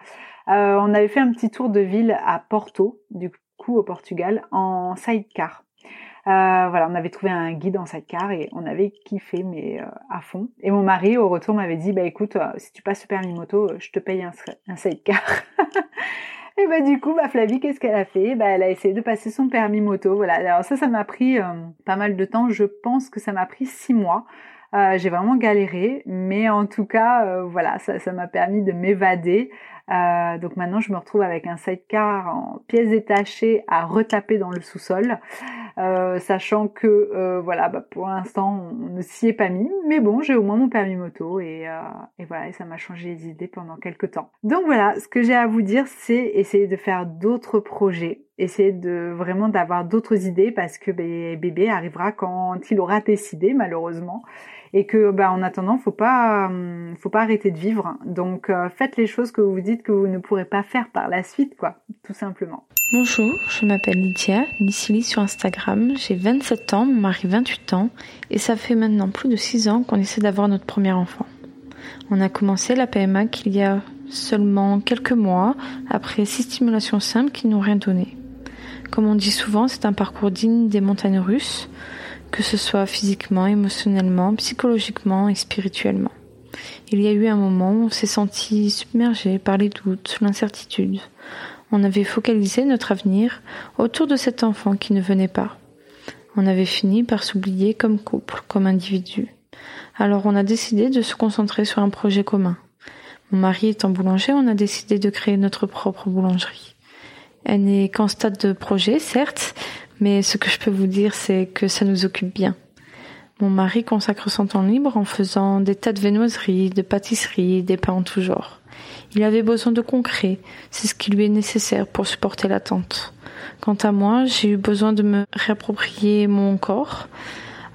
euh, on avait fait un petit tour de ville à Porto, du coup au Portugal, en sidecar. Euh, voilà, on avait trouvé un guide en sidecar et on avait kiffé mais euh, à fond. Et mon mari au retour m'avait dit bah écoute, si tu passes le permis moto, je te paye un, un sidecar. et bah du coup, bah Flavie, qu'est-ce qu'elle a fait? Bah elle a essayé de passer son permis moto. Voilà. Alors ça, ça m'a pris pas mal de temps. Je pense que ça m'a pris six mois. Euh, j'ai vraiment galéré, mais en tout cas, euh, voilà, ça m'a permis de m'évader. Euh, donc maintenant, je me retrouve avec un sidecar en pièces détachées à retaper dans le sous-sol, sachant que voilà, bah, pour l'instant, on ne s'y est pas mis, mais bon, j'ai au moins mon permis moto et, et voilà, et ça m'a changé les idées pendant quelques temps. Donc voilà, ce que j'ai à vous dire, c'est essayer de faire d'autres projets essayer de vraiment d'avoir d'autres idées parce que ben, bébé arrivera quand il aura décidé malheureusement et que bah, en attendant faut pas hum, faut pas arrêter de vivre. Donc euh, faites les choses que vous vous dites que vous ne pourrez pas faire par la suite quoi tout simplement. Bonjour, je m'appelle Lydia, Lissili sur Instagram, j'ai 27 ans, mon mari 28 ans. Et ça fait maintenant plus de 6 ans qu'on essaie d'avoir notre premier enfant. On a commencé la PMA qu'il y a seulement quelques mois après six stimulations simples qui n'ont rien donné. Comme on dit souvent, c'est un parcours digne des montagnes russes, que ce soit physiquement, émotionnellement, psychologiquement et spirituellement. Il y a eu un moment où on s'est senti submergé par les doutes, l'incertitude. On avait focalisé notre avenir autour de cet enfant qui ne venait pas. On avait fini par s'oublier comme couple, comme individu. Alors on a décidé de se concentrer sur un projet commun. Mon mari étant boulanger, on a décidé de créer notre propre boulangerie. Elle n'est qu'en stade de projet, certes, mais ce que je peux vous dire, c'est que ça nous occupe bien. Mon mari consacre son temps libre en faisant des tas de viennoiseries, de pâtisseries, des pains en tout genre. Il avait besoin de concret, c'est ce qui lui est nécessaire pour supporter l'attente. Quant à moi, j'ai eu besoin de me réapproprier mon corps,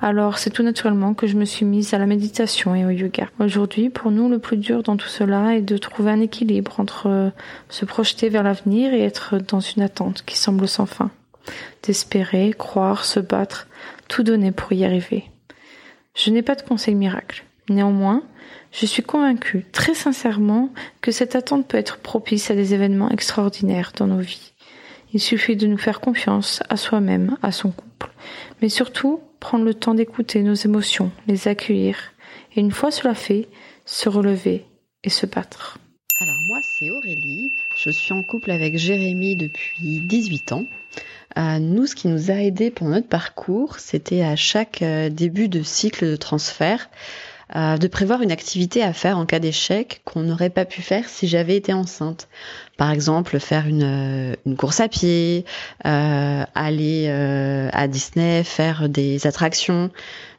alors c'est tout naturellement que je me suis mise à la méditation et au yoga. Aujourd'hui, pour nous, le plus dur dans tout cela est de trouver un équilibre entre se projeter vers l'avenir et être dans une attente qui semble sans fin. D'espérer, croire, se battre, tout donner pour y arriver. Je n'ai pas de conseil miracle. Néanmoins, je suis convaincue, très sincèrement, que cette attente peut être propice à des événements extraordinaires dans nos vies. Il suffit de nous faire confiance à soi-même, à son couple, mais surtout prendre le temps d'écouter nos émotions, les accueillir, et une fois cela fait, se relever et se battre. Alors moi c'est Aurélie, je suis en couple avec Jérémy depuis 18 ans. Euh, nous, ce qui nous a aidé pour notre parcours, c'était à chaque euh, début de cycle de transfert euh, de prévoir une activité à faire en cas d'échec qu'on n'aurait pas pu faire si j'avais été enceinte. Par exemple, faire une, une course à pied, aller à Disney, faire des attractions,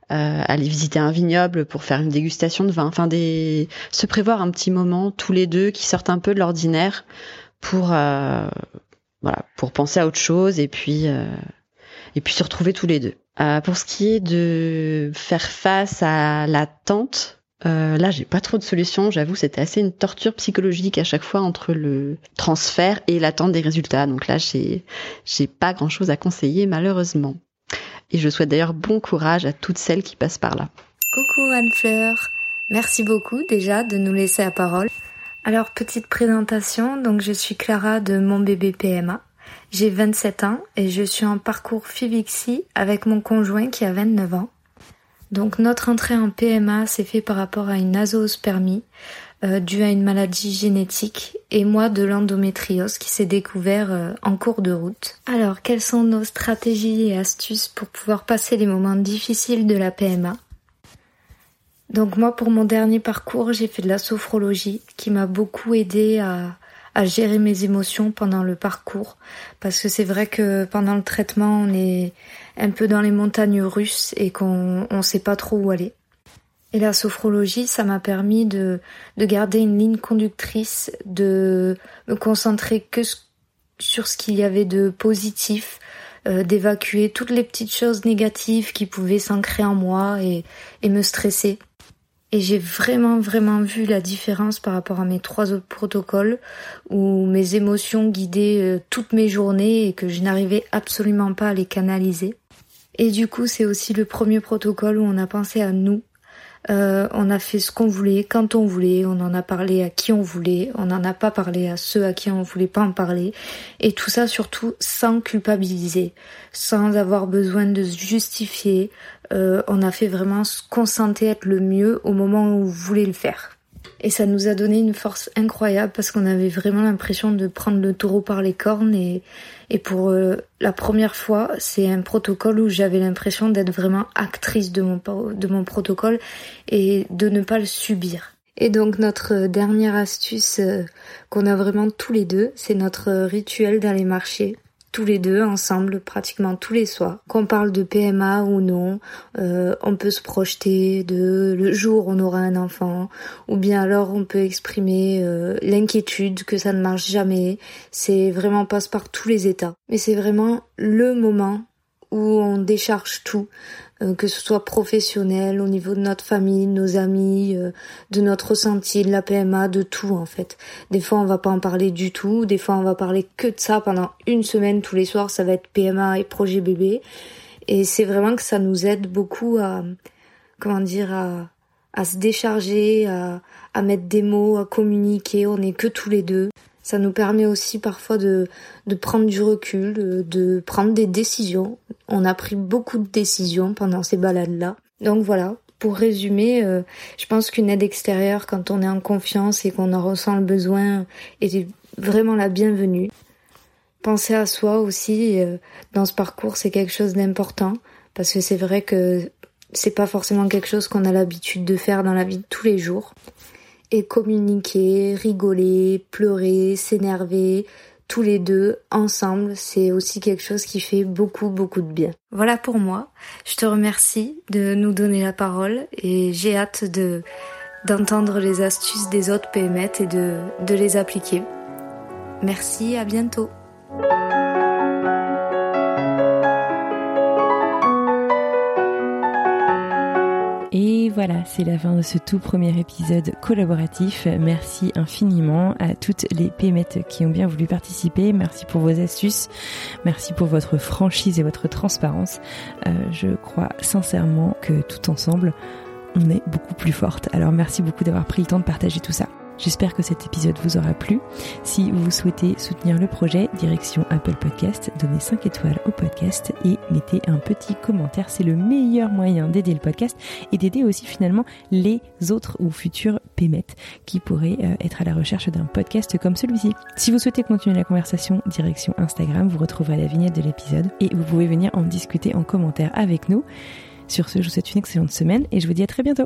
aller visiter un vignoble pour faire une dégustation de vin. Enfin, des... se prévoir un petit moment tous les deux qui sortent un peu de l'ordinaire pour voilà, pour penser à autre chose et puis euh, et puis se retrouver tous les deux. Euh, pour ce qui est de faire face à l'attente, euh, là j'ai pas trop de solutions. J'avoue, c'était assez une torture psychologique à chaque fois entre le transfert et l'attente des résultats. Donc là, j'ai j'ai pas grand chose à conseiller malheureusement. Et je souhaite d'ailleurs bon courage à toutes celles qui passent par là. Coucou Anne-Fleur, merci beaucoup déjà de nous laisser la parole. Alors petite présentation, donc je suis Clara de Mon bébé PMA. J'ai 27 ans et je suis en parcours FIVIXI avec mon conjoint qui a 29 ans. Donc notre entrée en PMA s'est fait par rapport à une azoospermie euh, due à une maladie génétique et moi de l'endométriose qui s'est découvert euh, en cours de route. Alors quelles sont nos stratégies et astuces pour pouvoir passer les moments difficiles de la PMA donc moi, pour mon dernier parcours, j'ai fait de la sophrologie qui m'a beaucoup aidé à, gérer mes émotions pendant le parcours. Parce que c'est vrai que pendant le traitement, on est un peu dans les montagnes russes et qu'on ne sait pas trop où aller. Et la sophrologie, ça m'a permis de, de garder une ligne conductrice, de me concentrer que sur ce qu'il y avait de positif, euh, d'évacuer toutes les petites choses négatives qui pouvaient s'ancrer en moi et, et me stresser. Et j'ai vraiment, vraiment vu la différence par rapport à mes trois autres protocoles où mes émotions guidaient euh, toutes mes journées et que je n'arrivais absolument pas à les canaliser. Et du coup, c'est aussi le premier protocole où on a pensé à nous euh, on a fait ce qu'on voulait, quand on voulait, on en a parlé à qui on voulait, on n'en a pas parlé à ceux à qui on voulait pas en parler. Et tout ça surtout sans culpabiliser, sans avoir besoin de se justifier. Euh, on a fait vraiment ce qu'on sentait être le mieux au moment où on voulait le faire. Et ça nous a donné une force incroyable parce qu'on avait vraiment l'impression de prendre le taureau par les cornes et, et pour euh, la première fois, c'est un protocole où j'avais l'impression d'être vraiment actrice de mon, protocole et de ne pas le subir. Et donc notre dernière astuce euh, qu'on a vraiment tous les deux, c'est notre rituel d'aller marcher tous les deux ensemble pratiquement tous les soirs. Qu'on parle de PMA ou non, euh, on peut se projeter de le jour où on aura un enfant, ou bien alors on peut exprimer euh, l'inquiétude que ça ne marche jamais. C'est vraiment passe par tous les états. Mais c'est vraiment le moment où on décharge tout, que ce soit professionnel, au niveau de notre famille, de nos amis, euh, de notre ressenti, de la PMA, de tout en fait. Des fois on va pas en parler du tout, des fois on va parler que de ça pendant une semaine tous les soirs, ça va être PMA et projet bébé. Et c'est vraiment que ça nous aide beaucoup à, comment dire, à, à se décharger, à, à mettre des mots, à communiquer, on est que tous les deux. Ça nous permet aussi parfois de, de prendre du recul, de, prendre des décisions. On a pris beaucoup de décisions pendant ces balades-là. Donc voilà, pour résumer, euh, je pense qu'une aide extérieure, quand on est en confiance et qu'on en ressent le besoin, est vraiment la bienvenue. Penser à soi aussi euh, dans ce parcours, c'est quelque chose d'important parce que c'est vrai que c'est pas forcément quelque chose qu'on a l'habitude de faire dans la vie de tous les jours. Et communiquer, rigoler, pleurer, s'énerver, tous les deux ensemble, c'est aussi quelque chose qui fait beaucoup beaucoup de bien. Voilà pour moi. Je te remercie de nous donner la parole et j'ai hâte de d'entendre les astuces des autres PMET et de, de les appliquer. Merci, à bientôt. Et voilà, c'est la fin de ce tout premier épisode collaboratif. Merci infiniment à toutes les pémettes qui ont bien voulu participer. Merci pour vos astuces. Merci pour votre franchise et votre transparence. Euh, je crois sincèrement que tout ensemble, on est beaucoup plus forte. Alors merci beaucoup d'avoir pris le temps de partager tout ça. J'espère que cet épisode vous aura plu. Si vous souhaitez soutenir le projet, direction Apple Podcast, donnez 5 étoiles au podcast et mettez un petit commentaire. C'est le meilleur moyen d'aider le podcast et d'aider aussi finalement les autres ou futurs pémettes qui pourraient euh, être à la recherche d'un podcast comme celui-ci. Si vous souhaitez continuer la conversation, direction Instagram, vous retrouverez la vignette de l'épisode et vous pouvez venir en discuter en commentaire avec nous. Sur ce, je vous souhaite une excellente semaine et je vous dis à très bientôt.